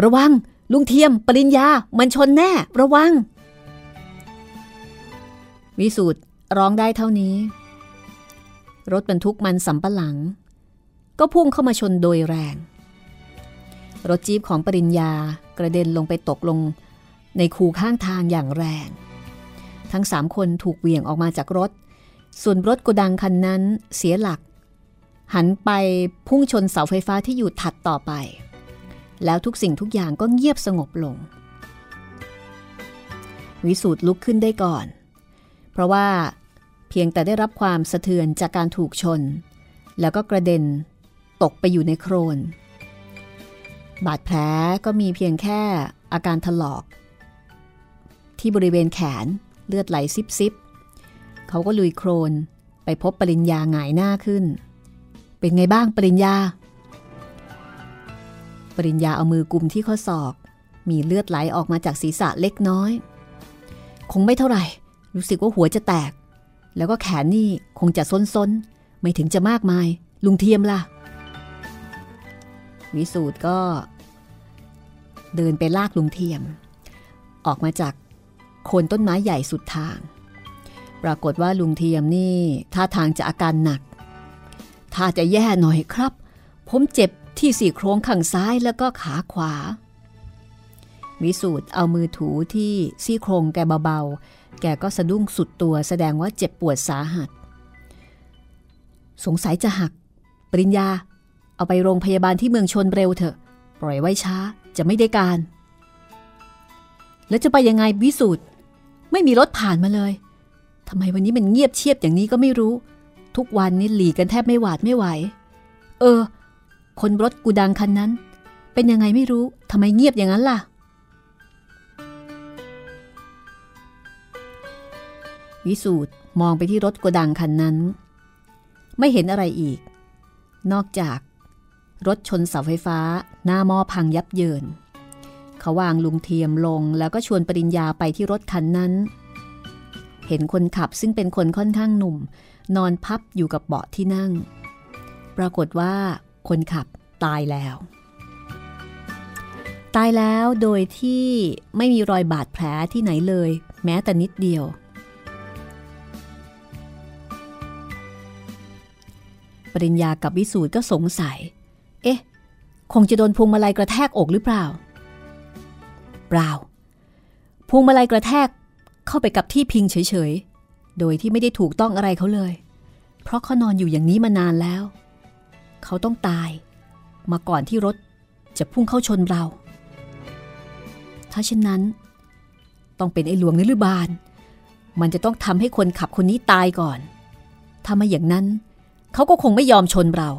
ระวัง ลุงเทียม ปริญญา มันชนแน่ ระวัง วิสูตรร้องได้เท่านี้ รถบรรทุกมันสำปะหลัง ก็พุ่งเข้ามาชนโดยแรง รถจี๊ปของปริญญากระเด็นลงไปตกลง ในคูข้างทางอย่างแรง ทั้งสามคนถูกเหวี่ยงออกมาจากรถ ส่วนรถกดังคันนั้นเสียหลัก หันไปพุ่งชนเสาไฟฟ้าที่อยู่ถัดต่อไป แล้วทุกสิ่งทุกอย่างก็เงียบสงบลง วิสูตรลุกขึ้นได้ก่อน เพราะว่าเพียงแต่ได้รับความสะเทือนจากการถูกชน แล้วก็กระเด็นตกไปอยู่ในโครน บาดแผลก็มีเพียงแค่อาการถลอก ที่บริเวณแขนเลือดไหลซิบซิบเขาก็ลุยโครนไปพบปริญญาหงายหน้าขึ้น เป็นไงบ้างปริญญา ปริญญาเอามือกุมที่ข้อศอก มีเลือดไหลออกมาจากศีรษะเล็กน้อย คงไม่เท่าไหร่ รู้สึกว่าหัวจะแตก แล้วก็แขนนี่คงจะซ้นๆ ไม่ถึงจะมากมาย ลุงเทียมล่ะ วิสูตรก็ เดินไปลากลุงเทียม ออกมาจาก โคนต้นไม้ใหญ่สุดทาง ปรากฏว่าลุงเทียมนี่ท่าทางจะอาการหนัก ถ้าจะแย่หน่อยครับ ผมเจ็บที่สี่โครงข้างซ้ายแล้วก็ขาขวา วิสูตรเอามือถูที่ซี่โครงแกเบาๆ แกก็สะดุ้งสุดตัวแสดงว่าเจ็บปวดสาหัส สงสัยจะหัก ปริญญา เอาไปโรงพยาบาลที่เมืองชนเร็วเถอะ ปล่อยไว้ช้าจะไม่ได้การ แล้วจะไปยังไงวิสูตร ไม่มีรถผ่านมาเลยทำไมวันนี้มันเงียบเชียบอย่างนี้ก็ไม่รู้ ทุกวันนี้หลีกันแทบไม่หวาดไม่ไหว เออ คนรถกูดังคันนั้น เป็นยังไงไม่รู้ทำไมเงียบอย่างนั้นล่ะ วิสูตรมองไปที่รถกดังคันนั้น ไม่เห็นอะไรอีก นอกจาก รถชนเสาไฟฟ้า หน้าหม้อพังยับเยิน เขาวางลุงเทียมลงแล้วก็ชวนปริญญาไปที่รถคันนั้น เห็นคนขับซึ่งเป็นคนค่อนข้างหนุ่ม นอนพับอยู่กับเบาะที่นั่ง ปรากฏว่าคนขับตายแล้ว ตายแล้วโดยที่ไม่มีรอยบาดแผลที่ไหนเลย แม้แต่นิดเดียว ปริญญากับวิสูตรก็สงสัย เอ๊ะ คงจะโดนพวงมาลัยกระแทกอกหรือเปล่า เปล่า พวงมาลัยกระแทกเข้าไปกับที่พิงเฉยๆ โดยที่ไม่ได้ถูกต้องอะไรเขาเลย เพราะเขานอนอยู่อย่างนี้มานานแล้ว เขาต้องตาย มาก่อนที่รถจะพุ่งเข้าชนเรา ถ้าเช่นนั้น ต้องเป็นไอ้หลวงนิรบาล มันจะต้องทำให้คนขับคนนี้ตายก่อน ถ้าไม่อย่างนั้น เขาก็คงไม่ยอมชนเรา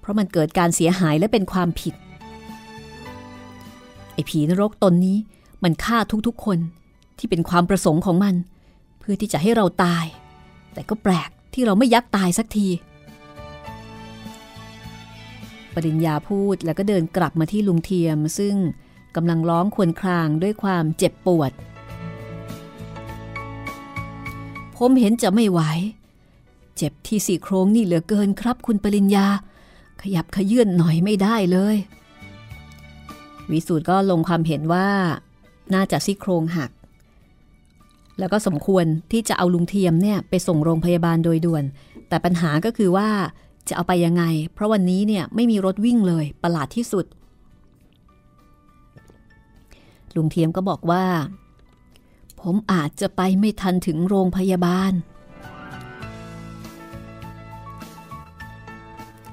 เพราะมันเกิดการเสียหายและเป็นความผิด ไอ้ผีนรกตนนี้มันฆ่าทุกๆคนที่เป็นความประสงค์ของมัน เพื่อที่จะให้เราตาย แต่ก็แปลกที่เราไม่ยักตายสักทีปริญญาพูดแล้วก็เดินกลับมาที่ลุงเทียม ซึ่งกำลังร้องควญครางด้วยความเจ็บปวด ผมเห็นจะไม่ไหว เจ็บที่สี่โครงนี่เหลือเกินครับคุณปริญญา ขยับขยื่นหน่อยไม่ได้เลย วิสูตรก็ลงความเห็นว่าน่าจะซี่โครงหัก แล้วก็สมควรที่จะเอาลุงเทียมเนี่ยไปส่งโรงพยาบาลโดยด่วน แต่ปัญหาก็คือว่าจะเอาไปยังไง เพราะวันนี้เนี่ยไม่มีรถวิ่งเลยประหลาดที่สุด ลุงเทียมก็บอกว่า ผมอาจจะไปไม่ทันถึงโรงพยาบาล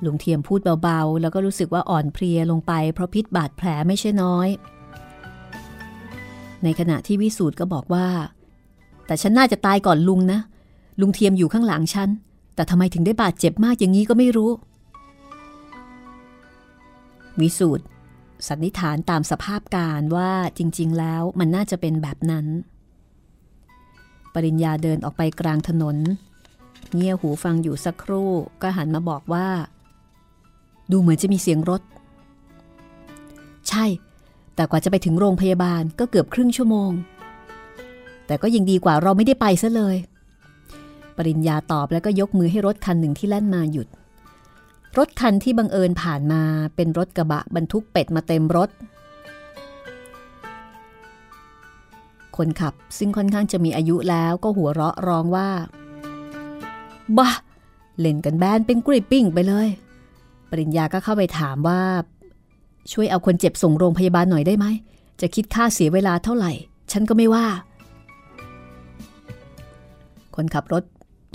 ลุงเทียมพูดเบาๆ แล้วก็รู้สึกว่าอ่อนเพลียลงไปเพราะพิษบาดแผลไม่ใช่น้อย ในขณะที่วิสูตรก็บอกว่า แต่ฉันน่าจะตายก่อนลุงนะ ลุงเทียมอยู่ข้างหลังฉัน แต่ทำไมถึงได้บาดเจ็บมากอย่างนี้ก็ไม่รู้ วิสูตรสันนิษฐานตามสภาพการว่าจริง ๆ แล้วมันน่าจะเป็นแบบนั้น ปริญญาเดินออกไปกลางถนนเงี่ยหูฟังอยู่สักครู่ก็หันมาบอกว่า ดูเหมือนจะมีเสียงรถ ใช่ แต่กว่าจะไปถึงโรงพยาบาลก็เกือบครึ่งชั่วโมง แต่ก็ยังดีกว่าเราไม่ได้ไปซะเลย ปริญญาตอบแล้วก็ยกมือให้รถคันหนึ่งที่แล่นมาหยุด รถคันที่บังเอิญผ่านมาเป็นรถกระบะบรรทุกเป็ดมาเต็มรถ คนขับซึ่งค่อนข้างจะมีอายุแล้วก็หัวเราะร้องว่าบ้าเล่นกันแบนเป็นกริปปิ้งไปเลย ปริญญาก็เข้าไปถามว่า ช่วยเอาคนเจ็บส่งโรงพยาบาลหน่อยได้ไหม จะคิดค่าเสียเวลาเท่าไหร่ ฉันก็ไม่ว่า คนขับรถ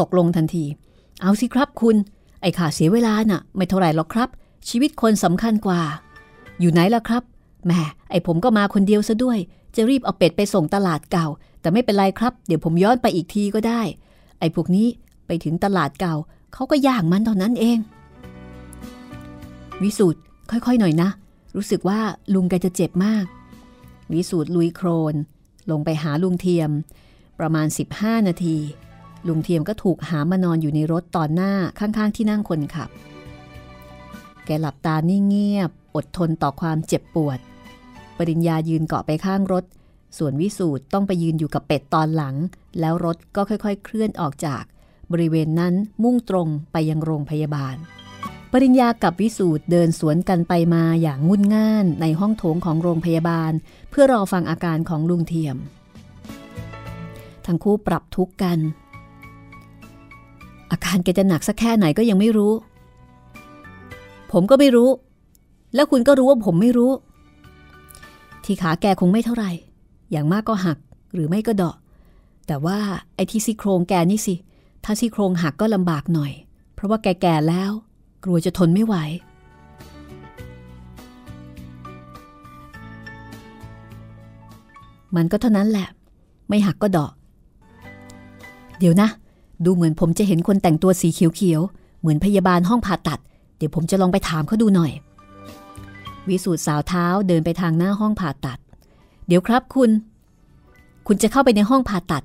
ตกลงทันที เอาสิครับคุณ ไอ้ค่าเสียเวลาน่ะ ไม่เท่าไหร่หรอกครับ ชีวิตคนสำคัญกว่า อยู่ไหนล่ะครับแหมไอ้ผมก็มาคนเดียวซะด้วย จะรีบเอาเป็ดไปส่งตลาดเก่า แต่ไม่เป็นไรครับ เดี๋ยวผมย้อนไปอีกทีก็ได้ ไอ้พวกนี้ไปถึงตลาดเก่าเขาก็ย่างมันตอนนั้นเอง วิสูตรค่อยๆหน่อยนะ รู้สึกว่าลุงแกจะเจ็บมาก วิสูตรลุยโครน ลงไปหาลุงเทียม ประมาณ 15 นาที ลุงเทียมก็ถูกหามานอนอยู่ในรถตอนหน้าข้างๆ ที่นั่งคนขับ แกหลับตานิ่งเงียบ อดทนต่อความเจ็บปวด ปริญญายืนเกาะไปข้างรถ ส่วนวิสูตรต้องไปยืนอยู่กับเป็ดตอนหลัง แล้วรถก็ค่อยๆ เคลื่อนออกจาก บริเวณนั้นมุ่งตรงไปยังโรงพยาบาล ปริญญากับวิสูตรเดินสวนกันไปมาอย่างงุ่นง่านในห้องโถงของโรงพยาบาล เพื่อรอฟังอาการของลุงเทียม ทั้งคู่ปรับทุกข์กัน อาการแกจะหนักสักแค่ไหนก็ยังไม่รู้ ผมก็ไม่รู้ แล้วคุณก็รู้ว่าผมไม่รู้ ที่ขาแกคงไม่เท่าไหร่ อย่างมากก็หักหรือไม่ก็เดาะ แต่ว่าไอ้ที่ซี่โครงแกนี่สิ ถ้าซี่โครงหักก็ลำบากหน่อย เพราะว่าแกแก่แล้ว กลัวจะทนไม่ไหว มันก็เท่านั้นแหละ ไม่หักก็เดาะเดี๋ยวนะ ดูเหมือนผมจะเห็นคนแต่งตัวสีเขียวๆ เหมือนพยาบาลห้องผ่าตัด เดี๋ยวผมจะลองไปถามเขาดูหน่อย วิสูตรสาวเท้าเดินไปทางหน้าห้องผ่าตัด เดี๋ยวครับคุณ คุณจะเข้าไปในห้องผ่าตัด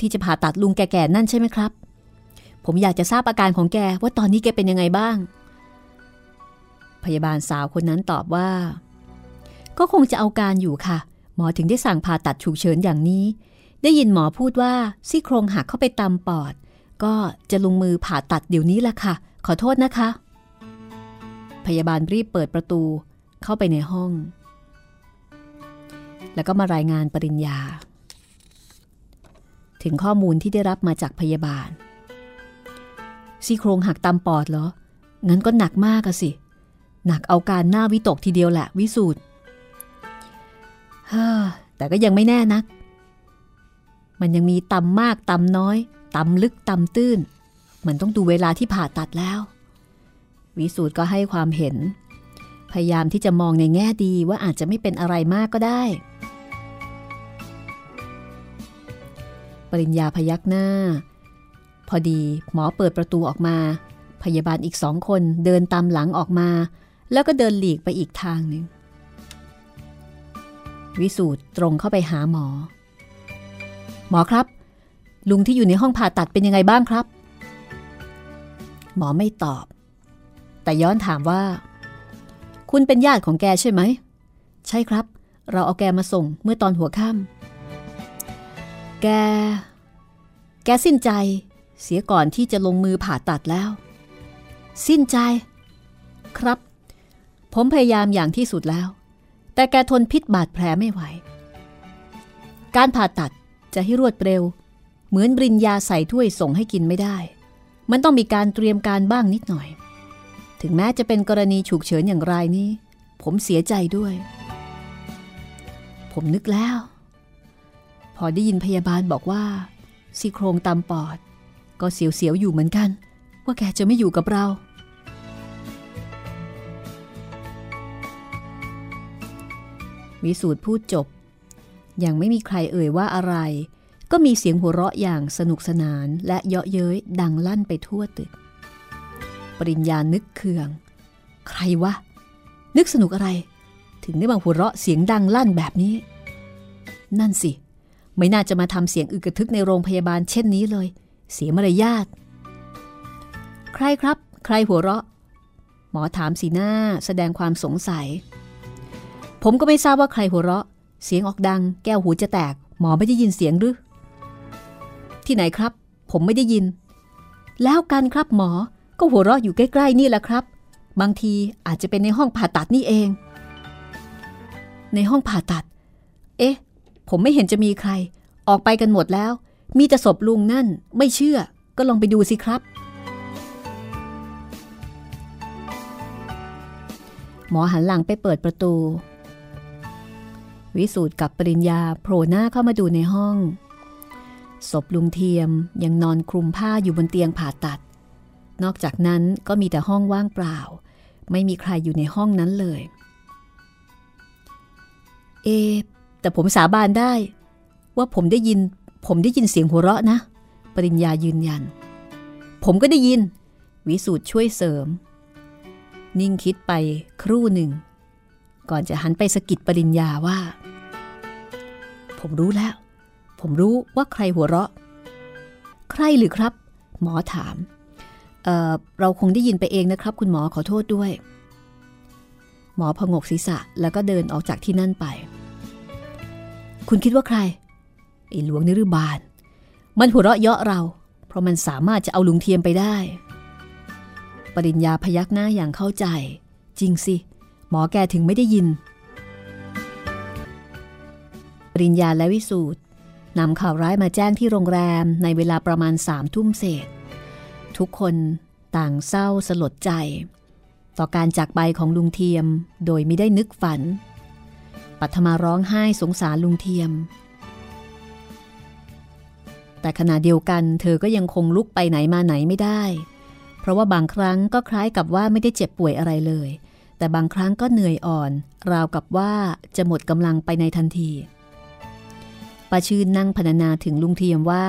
ที่จะผ่าตัดลุงแก่ๆนั่นใช่ไหมครับ ผมอยากจะทราบอาการของแกว่าตอนนี้แกเป็นยังไงบ้าง พยาบาลสาวคนนั้นตอบว่า ก็คงจะเอาการอยู่ค่ะ หมอถึงได้สั่งผ่าตัดฉุกเฉินอย่างนี้ ได้ยินหมอพูดว่าซี่โครงหักเข้าไปตามปอด ก็จะลงมือผ่าตัดเดี๋ยวนี้แหละค่ะ ขอโทษนะคะ พยาบาลรีบเปิดประตูเข้าไปในห้อง แล้วก็มารายงานปริญญา ถึงข้อมูลที่ได้รับมาจากพยาบาล ซี่โครงหักตามปอดเหรอ งั้นก็หนักมากอะสิ หนักเอาการหน้าวิตกทีเดียวแหละวิสูตรแต่ก็ยังไม่แน่นัก มันยังมีตำมากตำน้อยตำลึกตำตื้น มันต้องดูเวลาที่ผ่าตัดแล้ว วิสูตรก็ให้ความเห็น พยายามที่จะมองในแง่ดีว่าอาจจะไม่เป็นอะไรมากก็ได้ ปริญญาพยักหน้า พอดีหมอเปิดประตูออกมา พยาบาลอีกสองคนเดินตามหลังออกมา แล้วก็เดินหลีกไปอีกทางหนึ่ง วิสูตรตรงเข้าไปหาหมอ หมอครับ ลุงที่อยู่ในห้องผ่าตัดเป็นยังไงบ้างครับ หมอไม่ตอบ แต่ย้อนถามว่า คุณเป็นญาติของแกใช่ไหม ใช่ครับ เราเอาแกมาส่งเมื่อตอนหัวค่ำแก แกสิ้นใจ เสียก่อนที่จะลงมือผ่าตัดแล้ว สิ้นใจ ครับ ผมพยายามอย่างที่สุดแล้ว แต่แกทนพิษบาดแผลไม่ไหว การผ่าตัดจะให้รวดเร็ว เหมือนบริญญาใส่ถ้วยส่งให้กินไม่ได้ มันต้องมีการเตรียมการบ้างนิดหน่อย ถึงแม้จะเป็นกรณีฉุกเฉินอย่างไรนี้ ผมเสียใจด้วย ผมนึกแล้ว พอได้ยินพยาบาลบอกว่าซี่โครงตามปอด ก็เสียวๆอยู่เหมือนกัน ว่าแกจะไม่อยู่กับเรา วิสูตรพูดจบ ยังไม่มีใครเอ่ยว่าอะไร ก็มีเสียงหัวเราะอย่างสนุกสนานและเยาะเย้ยดังลั่นไปทั่วตึก ปริญญานึกเคือง ใครวะ นึกสนุกอะไร ถึงได้มาหัวเราะเสียงดังลั่นแบบนี้ นั่นสิ ไม่น่าจะมาทำเสียงอึกกระทึกในโรงพยาบาลเช่นนี้เลย เสียมารยาท ใครครับ ใครหัวเราะ หมอถามสีหน้าแสดงความสงสัย ผมก็ไม่ทราบว่าใครหัวเราะ เสียงออกดัง แก้วหูจะแตก หมอไม่ได้ยินเสียงหรือ ที่ไหนครับ ผมไม่ได้ยิน แล้วกันครับหมอ ก็หัวเราะอยู่ใกล้ๆนี่แหละครับ บางทีอาจจะเป็นในห้องผ่าตัดนี่เอง ในห้องผ่าตัด เอ๊ะ ผมไม่เห็นจะมีใคร ออกไปกันหมดแล้ว มีแต่ศพลุงนั่น ไม่เชื่อ ก็ลองไปดูสิครับ หมอหันหลังไปเปิดประตู วิสูตรกับปริญญาโผล่หน้าเข้ามาดูในห้อง ศพลุงเทียมยังนอนคลุมผ้าอยู่บนเตียงผ่าตัด นอกจากนั้นก็มีแต่ห้องว่างเปล่า ไม่มีใครอยู่ในห้องนั้นเลย เอ แต่ผมสาบานได้ ว่าผมได้ยิน ผมได้ยินเสียงหัวเราะนะ ปริญญายืนยัน ผมก็ได้ยิน วิสูตรช่วยเสริม นิ่งคิดไปครู่หนึ่ง ก่อนจะหันไปสกิดปริญญาว่า ผมรู้แล้ว ผมรู้ว่าใครหัวเราะ ใครหรือครับ หมอถามเเราคงได้ยินไปเองนะครับ คุณหมอขอโทษด้วย หมอพงกศีรษะแล้วก็เดินออกจากที่นั่นไป คุณคิดว่าใคร ไอ้หลวงนิรบาล มันหัวเราะเยาะเรา เพราะมันสามารถจะเอาลุงเทียมไปได้ ปริญญาพยักหน้าอย่างเข้าใจ จริงสิ หมอแกถึงไม่ได้ยิน ปริญญาและวิสูตรนำข่าวร้ายมาแจ้งที่โรงแรมในเวลาประมาณสามทุ่มเศษ ทุกคนต่างเศร้าสลดใจ ต่อการจากไปของลุงเทียมโดยไม่ได้นึกฝัน ปัทมาร้องไห้สงสารลุงเทียม แต่ขณะเดียวกัน เธอก็ยังคงลุกไปไหนมาไหนไม่ได้ เพราะว่าบางครั้งก็คล้ายกับว่าไม่ได้เจ็บป่วยอะไรเลย แต่บางครั้งก็เหนื่อยอ่อน ราวกับว่าจะหมดกำลังไปในทันทีป้าชื่นนั่งพรรณนาถึงลุงเทียมว่า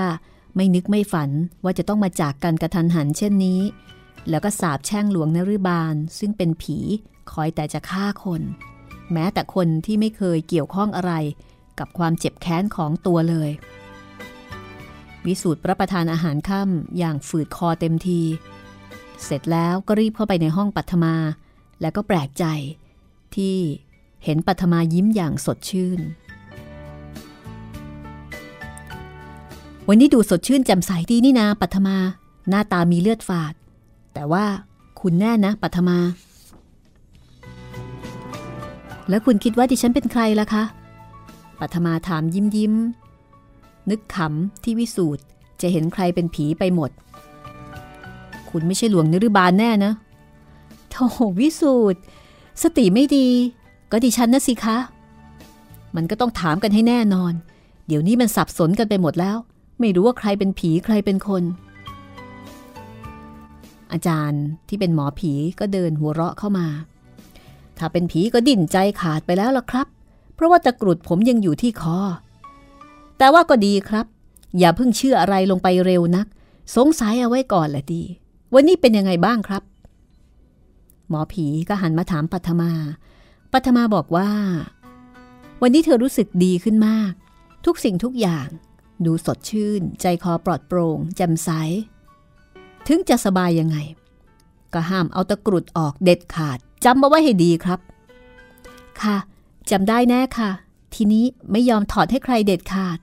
ไม่นึกไม่ฝันว่าจะต้องมาจากกันกระทันหันเช่นนี้ แล้วก็สาบแช่งหลวงนฤบาล ซึ่งเป็นผีคอยแต่จะฆ่าคน แม้แต่คนที่ไม่เคยเกี่ยวข้องอะไร กับความเจ็บแค้นของตัวเลย วิสูตรรับประทานอาหารค่ำอย่างฝืดคอเต็มที เสร็จแล้วก็รีบเข้าไปในห้องปัทมา แล้วก็แปลกใจ ที่เห็นปัทมายิ้มอย่างสดชื่น วันนี้ดูสดชื่นแจ่มใสดีนี่นาปัทมา หน้าตามีเลือดฝาด แต่ว่าคุณแน่นะปัทมา แล้วคุณคิดว่าดิฉันเป็นใครล่ะคะปัทมาถามยิ้มยิ้ม นึกขำที่วิสูตรจะเห็นใครเป็นผีไปหมด คุณไม่ใช่หลวงนฤบาลแน่นะโธ่วิสูตรสติไม่ดี ก็ดิฉันนะสิคะ มันก็ต้องถามกันให้แน่นอน เดี๋ยวนี้มันสับสนกันไปหมดแล้ว ไม่รู้ว่าใครเป็นผีใครเป็นคน อาจารย์ที่เป็นหมอผีก็เดินหัวเราะเข้ามา ถ้าเป็นผีก็ดิ่นใจขาดไปแล้วล่ะครับ เพราะว่าตะกรุดผมยังอยู่ที่คอ แต่ว่าก็ดีครับ อย่าเพิ่งเชื่ออะไรลงไปเร็วนัก สงสัยเอาไว้ก่อนแหละดี วันนี้เป็นยังไงบ้างครับ หมอผีก็หันมาถามปัทมา ปัทมาบอกว่า วันนี้เธอรู้สึกดีขึ้นมาก ทุกสิ่งทุกอย่าง ดูสดชื่น ใจคอปลอดโปร่งแจ่มใส ถึงจะสบายยังไง ก็ห้ามเอาตะกรุดออกเด็ดขาดจำมาไว้ให้ดีครับ ค่ะจำได้แน่ค่ะ ทีนี้ไม่ยอมถอดให้ใครเด็ดขาด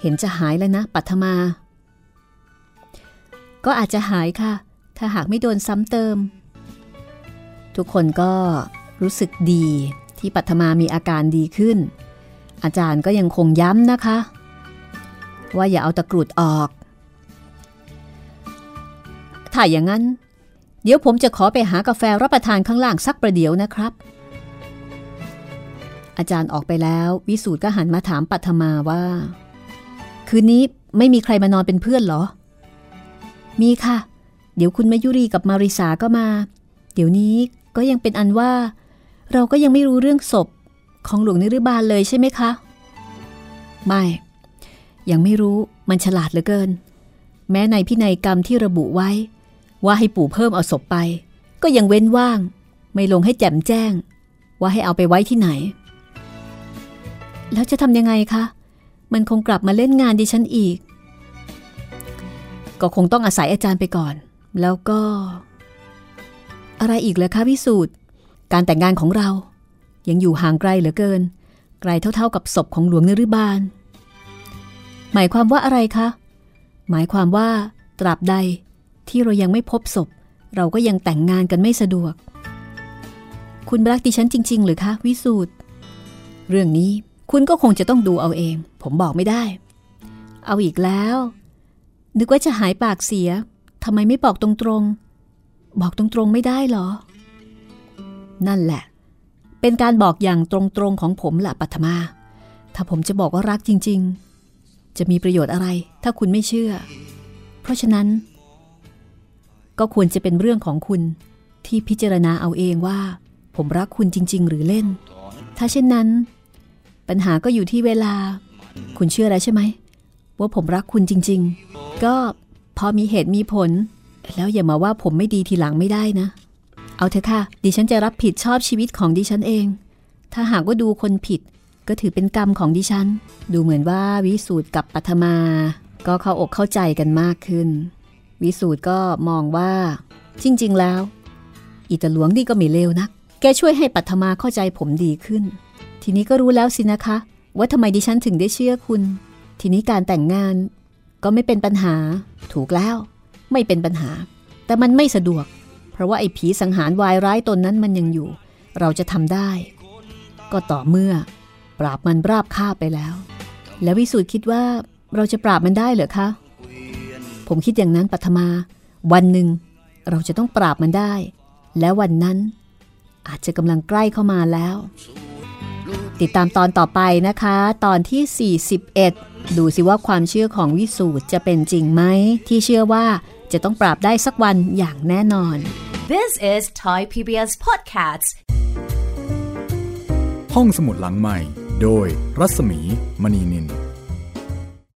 เห็นจะหายแล้วนะ ปัทมา ก็อาจจะหายค่ะ ถ้าหากไม่โดนซ้ำเติม ทุกคนก็รู้สึกดีที่ปัทมามีอาการดีขึ้น อาจารย์ก็ยังคงย้ำนะคะ ว่าอย่าเอาตะกรุดออก ถ้าอย่างนั้น เดี๋ยวผมจะขอไปหากาแฟรับประทานข้างล่างสักประเดี๋ยวนะครับ อาจารย์ออกไปแล้ว วิสูตรก็หันมาถามปัทมาว่า คืนนี้ไม่มีใครมานอนเป็นเพื่อนเหรอ มีค่ะ เดี๋ยวคุณมายุรีกับมาริสาก็มา เดี๋ยวนี้ก็ยังเป็นอันว่า เราก็ยังไม่รู้เรื่องศพของหลวงนิรบาลเลยใช่ไหมคะ ไม่ ยังไม่รู้มันฉลาดเหลือเกิน แม้ในพินัยกรรมที่ระบุไว้ ว่าให้ปู่เพิ่มเอาศพไป ก็ยังเว้นว่าง ไม่ลงให้แจ่มแจ้ง ว่าให้เอาไปไว้ที่ไหน แล้วจะทำยังไงคะ มันคงกลับมาเล่นงานดิฉันอีก ก็คงต้องอาศัยอาจารย์ไปก่อน แล้วก็ อะไรอีกเลยคะพิสูจน์ การแต่งงานของเรา ยังอยู่ห่างไกลเหลือเกิน ไกลเท่าๆกับศพของหลวงนฤบาล หมายความว่าอะไรคะ หมายความว่า ตราบใดที่เรายังไม่พบศพ เราก็ยังแต่งงานกันไม่สะดวก คุณรักดิฉันจริง ๆ หรือคะ วิสูตรเรื่องนี้ คุณก็คงจะต้องดูเอาเอง ผมบอกไม่ได้ เอาอีกแล้ว นึกว่าจะหายปากเสียทำไมไม่บอกตรงๆ บอกตรงๆไม่ได้หรอ นั่นแหละ เป็นการบอกอย่างตรงๆของผมละปัทมา ถ้าผมจะบอกว่ารักจริง ๆ จะมีประโยชน์อะไร ถ้าคุณไม่เชื่อ เพราะฉะนั้น ก็ควรจะเป็นเรื่องของคุณที่พิจารณาเอาเองว่า ผมรักคุณจริง ๆ หรือเล่น ถ้าเช่นนั้น ปัญหาก็อยู่ที่เวลา คุณเชื่อแล้วใช่ไหม ว่าผมรักคุณจริง ๆ ก็พอมีเหตุมีผล แล้วอย่ามาว่าผมไม่ดีทีหลังไม่ได้นะ เอาเถอะค่ะ ดิฉันจะรับผิดชอบชีวิตของดิฉันเอง ถ้าหากว่าดูคนผิด ก็ถือเป็นกรรมของดิฉัน ดูเหมือนว่าวิสูตรกับปัทมา ก็เข้าอกเข้าใจกันมากขึ้น วิสูตรก็มองว่า จริง ๆ แล้ว อิตาหลวงนี่ก็ไม่เลวนัก แกช่วยให้ปัทมาเข้าใจผมดีขึ้น ทีนี้ก็รู้แล้วสินะคะ ว่าทำไมดิฉันถึงได้เชื่อคุณ ทีนี้การแต่งงานก็ไม่เป็นปัญหา ถูกแล้ว ไม่เป็นปัญหา แต่มันไม่สะดวก เพราะว่าไอ้ผีสังหารวายร้ายตนนั้นมันยังอยู่ เราจะทำได้ ก็ต่อเมื่อ ปราบมันราบคาบไปแล้ว แล้ววิสูตรคิดว่าเราจะปราบมันได้เหรอคะ ผมคิดอย่างนั้นปัทมา วันหนึ่ง เราจะต้องปราบมันได้ และวันนั้น อาจจะกำลังใกล้เข้ามาแล้ว ติดตามตอนต่อไปนะคะ ตอนที่ 41 ดูสิว่าความเชื่อของวิสูตรจะเป็นจริงไหม ที่เชื่อว่าจะต้องปราบได้สักวันอย่างแน่นอน This is Thai PBS Podcasts. ห้องสมุดหลังใหม่ โดยรัศมีมณีนิน